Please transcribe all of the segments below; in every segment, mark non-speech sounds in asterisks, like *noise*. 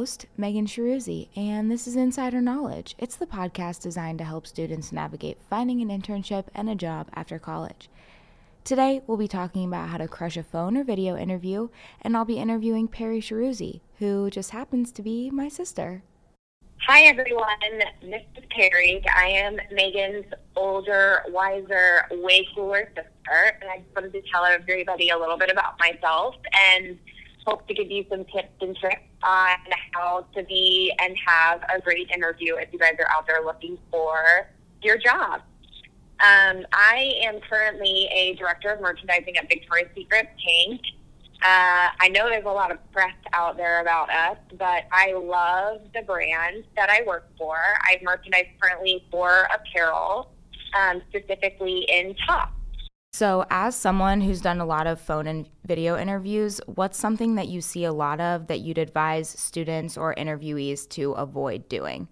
host, Megan Shahroozi, and this is Insider Knowledge. It's the podcast designed to help students navigate finding an internship and a job after college. Today, we'll be talking about how to crush a phone or video interview, and I'll be interviewing Pari Shahroozi, who just happens to be my sister. Hi, everyone. This is Pari. I am Megan's older, wiser, way cooler sister, and I just wanted to tell everybody a little bit about myself and hope to give you some tips and tricks on how to be and have a great interview if you guys are out there looking for your job. Um, I am currently a director of merchandising at Victoria's Secret Pink. Uh, I know there's a lot of press out there about us, but I love the brand that I work for. I merchandise currently for apparel, um, specifically in tops. So, as someone who's done a lot of phone and video interviews, what's something that you see a lot of that you'd advise students or interviewees to avoid doing?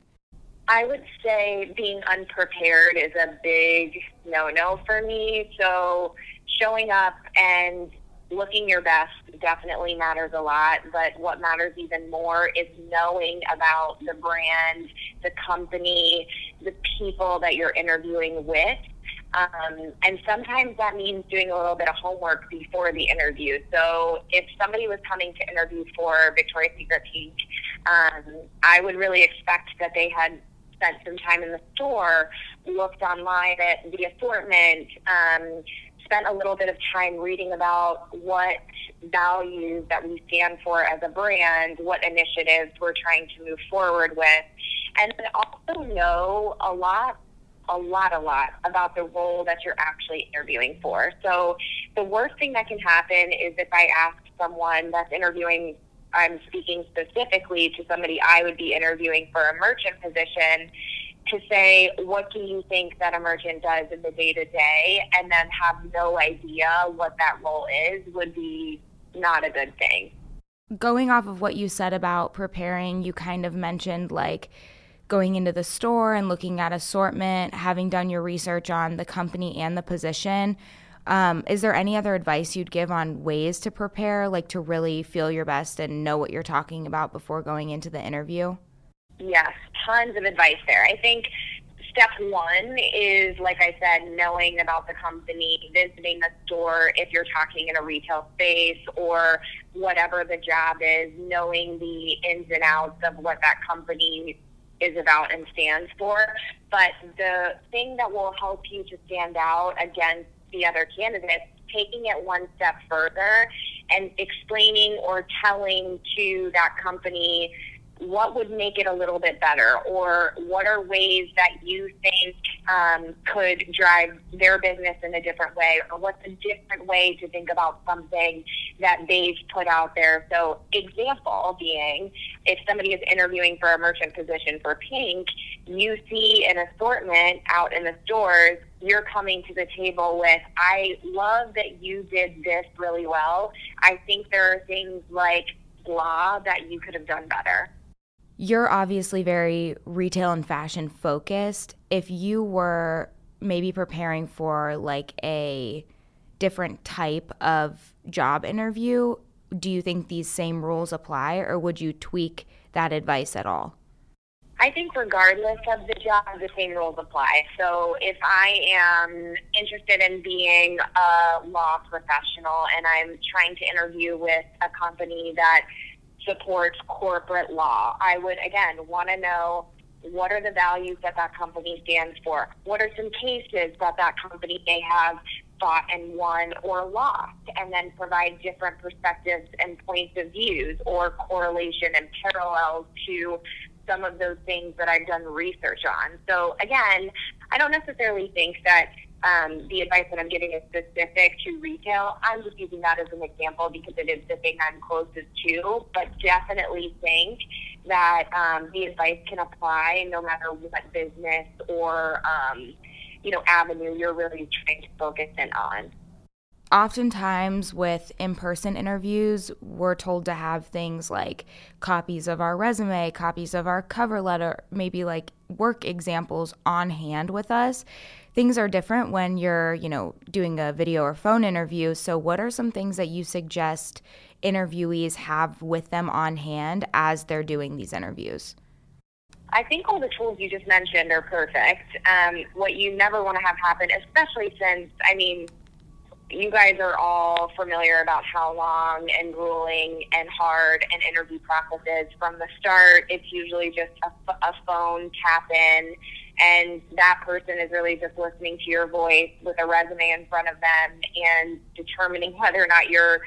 I would say being unprepared is a big no no for me. So, showing up and looking your best definitely matters a lot, but what matters even more is knowing about the brand, the company, the people that you're interviewing with um, and sometimes that means doing a little bit of homework before the interview. So if somebody was coming to interview for Victoria's Secret Pink, um, I would really expect that they had spent some time in the store, looked online at the assortment, um, spent a little bit of time reading about what values that we stand for as a brand, what initiatives we're trying to move forward with, and also know a lot a lot, a lot about the role that you're actually interviewing for. So the worst thing that can happen is if I ask someone that's interviewing, I'm speaking specifically to somebody I would be interviewing for a merchant position to say, what do you think that a merchant does in the day to day? And then have no idea what that role is would be not a good thing. Going off of what you said about preparing, you kind of mentioned like, going into the store and looking at assortment, having done your research on the company and the position. Um, is there any other advice you'd give on ways to prepare, like to really feel your best and know what you're talking about before going into the interview? Yes, tons of advice there. I think step one is, like I said, knowing about the company, visiting the store if you're talking in a retail space or whatever the job is, knowing the ins and outs of what that company is about and stands for. But the thing that will help you to stand out against the other candidates, taking it one step further and explaining or telling to that company what would make it a little bit better? Or what are ways that you think um, could drive their business in a different way? Or what's a different way to think about something that they've put out there? So example being if somebody is interviewing for a merchant position for pink you see an assortment out in the stores. You're coming to the table with i love that you did this really well. I think there are things like blah that you could have done better you're obviously very retail and fashion focused. If you were maybe preparing for like a different type of job interview, do you think these same rules apply or would you tweak that advice at all? I think regardless of the job, the same rules apply. So if I am interested in being a law professional and I'm trying to interview with a company that supports corporate law. I would, again, want to know what are the values that that company stands for? What are some cases that that company may have fought and won or lost? And then provide different perspectives and points of views or correlation and parallels to some of those things that I've done research on. So again, I don't necessarily think that um, the advice that I'm giving is specific to retail. I'm just using that as an example because it is the thing I'm closest to, but definitely think that um, the advice can apply no matter what business or, um, you know, avenue you're really trying to focus in on. oftentimes with in-person interviews we're told to have things like copies of our resume copies of our cover letter maybe like work examples on hand with us things are different when you're you know doing a video or phone interview so what are some things that you suggest interviewees have with them on hand as they're doing these interviews I think all the tools you just mentioned are perfect. Um, what you never want to have happen, especially since, I mean, you guys are all familiar about how long and grueling and hard an interview process is. From the start, it's usually just a, a phone tap in, and that person is really just listening to your voice with a resume in front of them and determining *laughs* whether or not you're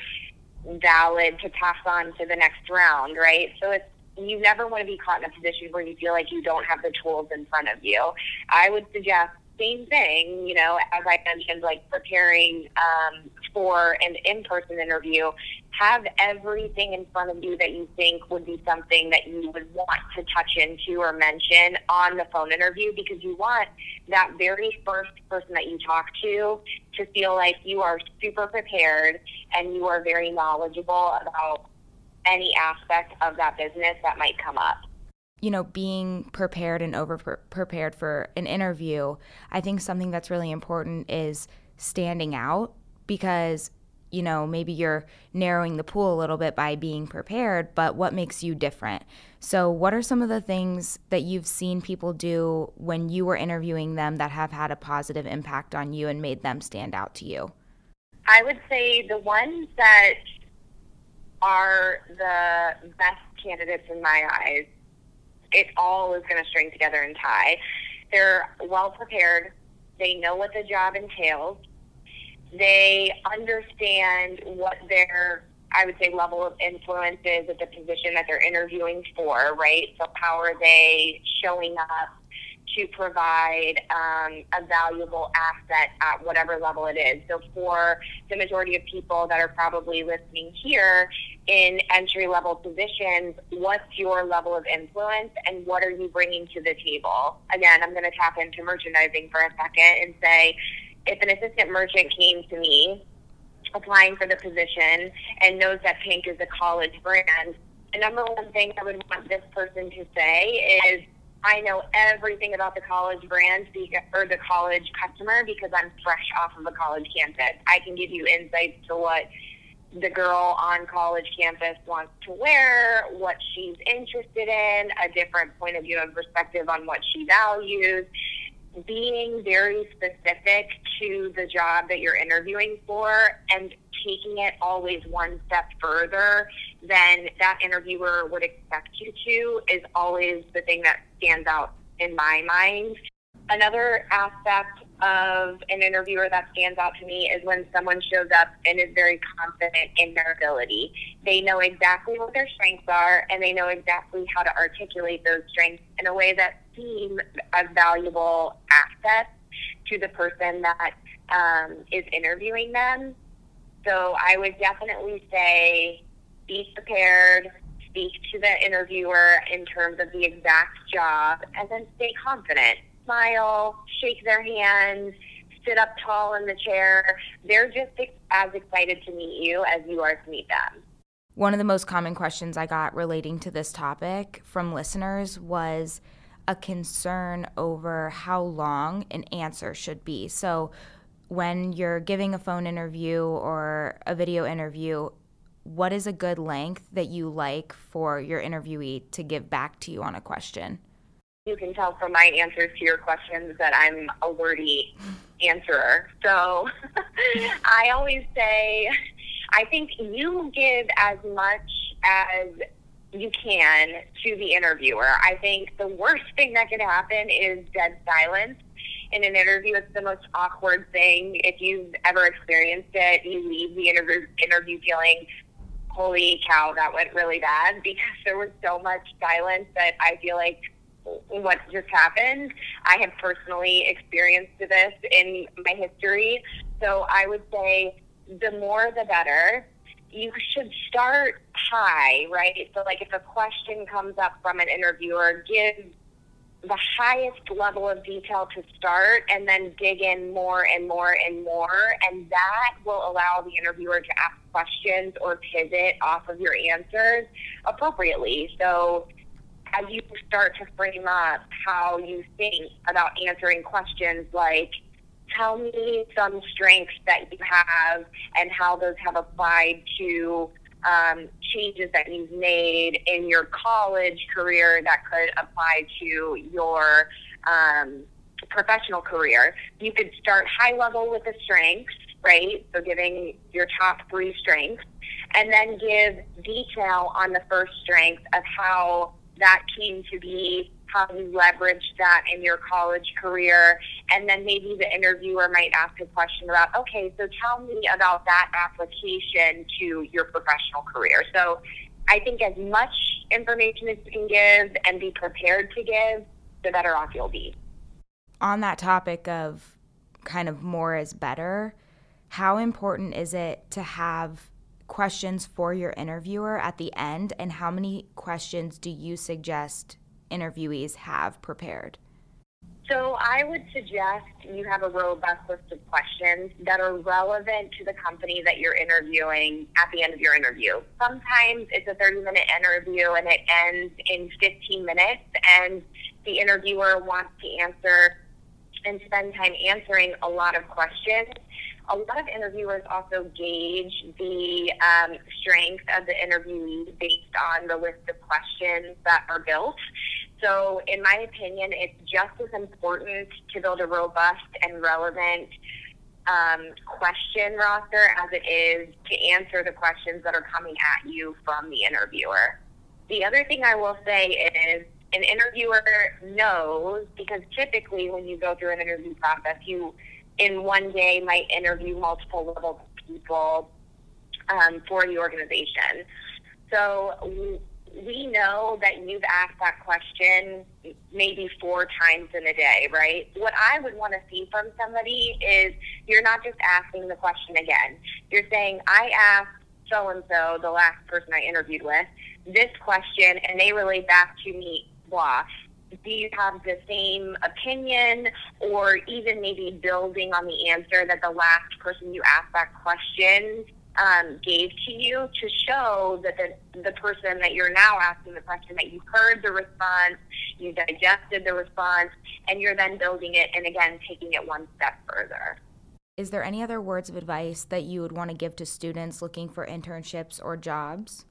valid to pass on to the next round, right? So it's you never want to be caught in a position where you feel like you don't have the tools in front of you. I would suggest same thing, you know, as I mentioned, like preparing um, for an in person interview, have everything in front of you that you think would be something that you would want to touch into or mention on the phone interview because you want that very first person that you talk to to feel like you are super prepared and you are very knowledgeable about any aspect of that business that might come up. You know, being prepared and over prepared for an interview, I think something that's really important is standing out because, you know, maybe you're narrowing the pool a little bit by being prepared, but what makes you different? So, what are some of the things that you've seen people do when you were interviewing them that have had a positive impact on you and made them stand out to you? I would say the ones that are the best candidates in my eyes it all is going to string together and tie. They're well prepared. They know what the job entails. They understand what their, I would say, level of influence is at the position that they're interviewing for, right? So, how are they showing up to provide um, a valuable asset at whatever level it is? So, for the majority of people that are probably listening here, in entry level positions, what's your level of influence and what are you bringing to the table? Again, I'm going to tap into merchandising for a second and say, if an assistant merchant came to me applying for the position and knows that Pink is a college brand, the number one thing I would want this person to say is, I know everything about the college brand or the college customer because I'm fresh off of a college campus. I can give you insights to what the girl on college campus wants to wear, what she's interested in, a different point of view and perspective on what she values. Being very specific to the job that you're interviewing for and taking it always one step further than that interviewer would expect you to is always the thing that stands out in my mind. Another aspect of an interviewer that stands out to me is when someone shows up and is very confident in their ability. They know exactly what their strengths are and they know exactly how to articulate those strengths in a way that seems a valuable asset to the person that um, is interviewing them. So I would definitely say be prepared, speak to the interviewer in terms of the exact job, and then stay confident smile, shake their hand, sit up tall in the chair. They're just as excited to meet you as you are to meet them. One of the most common questions I got relating to this topic from listeners was a concern over how long an answer should be. So, when you're giving a phone interview or a video interview, what is a good length that you like for your interviewee to give back to you on a question? You can tell from my answers to your questions that I'm a wordy answerer. So *laughs* I always say, I think you give as much as you can to the interviewer. I think the worst thing that can happen is dead silence in an interview. It's the most awkward thing. If you've ever experienced it, you leave the interview interview feeling, holy cow, that went really bad *laughs* because there was so much silence that I feel like what just happened. I have personally experienced this in my history. So I would say the more the better. You should start high, right? So, like, if a question comes up from an interviewer, give the highest level of detail to start and then dig in more and more and more. And that will allow the interviewer to ask questions or pivot off of your answers appropriately. So as you start to frame up how you think about answering questions like, tell me some strengths that you have and how those have applied to um, changes that you've made in your college career that could apply to your um, professional career. You could start high level with the strengths, right? So giving your top three strengths, and then give detail on the first strength of how that came to be how you leverage that in your college career. And then maybe the interviewer might ask a question about, okay, so tell me about that application to your professional career. So I think as much information as you can give and be prepared to give, the better off you'll be. On that topic of kind of more is better, how important is it to have questions for your interviewer at the end and how many questions do you suggest interviewees have prepared? So I would suggest you have a robust list of questions that are relevant to the company that you're interviewing at the end of your interview. Sometimes it's a 30 minute interview and it ends in 15 minutes and the interviewer wants to answer and spend time answering a lot of questions. A lot of interviewers also gauge the um, strength of the interviewee based on the list of questions that are built. So, in my opinion, it's just as important to build a robust and relevant um, question roster as it is to answer the questions that are coming at you from the interviewer. The other thing I will say is an interviewer knows because typically when you go through an interview process, you in one day might interview multiple levels people um, for the organization. So we know that you've asked that question maybe four times in a day, right? What I would want to see from somebody is you're not just asking the question again. You're saying, I asked so and so, the last person I interviewed with, this question, and they relate back to me, blah. Do you have the same opinion or even maybe building on the answer that the last person you asked that question um, gave to you to show that the, the person that you're now asking the question that you heard the response, you digested the response, and you're then building it and again taking it one step further. Is there any other words of advice that you would want to give to students looking for internships or jobs?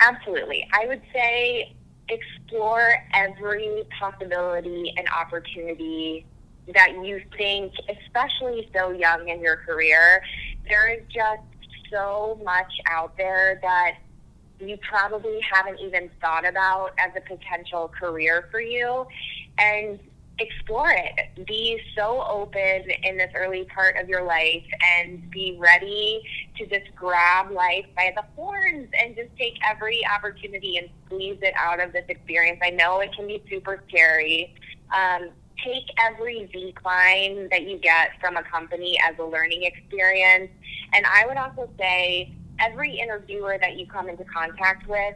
Absolutely. I would say explore every possibility and opportunity that you think, especially so young in your career, there is just so much out there that you probably haven't even thought about as a potential career for you. And explore it. Be so open in this early part of your life and be ready to just grab life by the horns and just take every opportunity and squeeze it out of this experience. I know it can be super scary. Um, take every decline that you get from a company as a learning experience. And I would also say every interviewer that you come into contact with,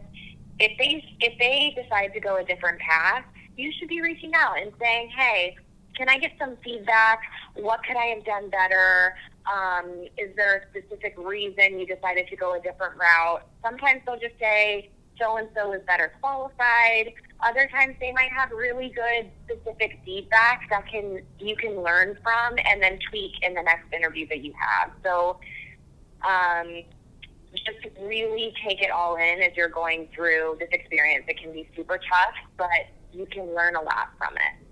if they if they decide to go a different path, you should be reaching out and saying, "Hey, can I get some feedback? What could I have done better? Um, is there a specific reason you decided to go a different route?" Sometimes they'll just say, "So and so is better qualified." Other times they might have really good specific feedback that can you can learn from and then tweak in the next interview that you have. So um, just really take it all in as you're going through this experience. It can be super tough, but you can learn a lot from it.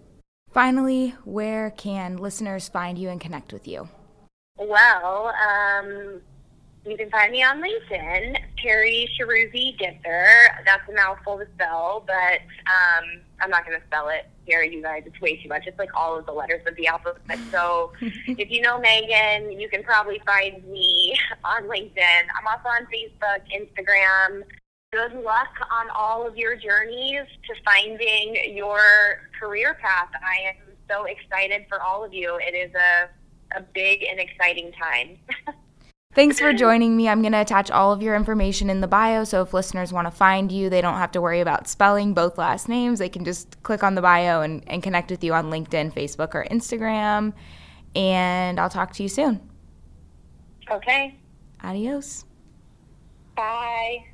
Finally, where can listeners find you and connect with you? Well, um, you can find me on LinkedIn, Pari Shahroozi Guinther. That's a mouthful to spell, but um, I'm not going to spell it here, you guys. It's way too much. It's like all of the letters of the alphabet. So *laughs* if you know Megan, you can probably find me on LinkedIn. I'm also on Facebook, Instagram. Good luck on all of your journeys to finding your career path. I am so excited for all of you. It is a, a big and exciting time. *laughs* Thanks for joining me. I'm going to attach all of your information in the bio. So if listeners want to find you, they don't have to worry about spelling both last names. They can just click on the bio and, and connect with you on LinkedIn, Facebook, or Instagram. And I'll talk to you soon. Okay. Adios. Bye.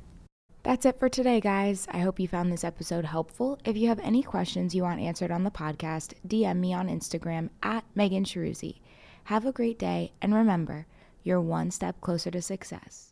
That's it for today, guys. I hope you found this episode helpful. If you have any questions you want answered on the podcast, DM me on Instagram at Megan Shahroozi. Have a great day, and remember, you're one step closer to success.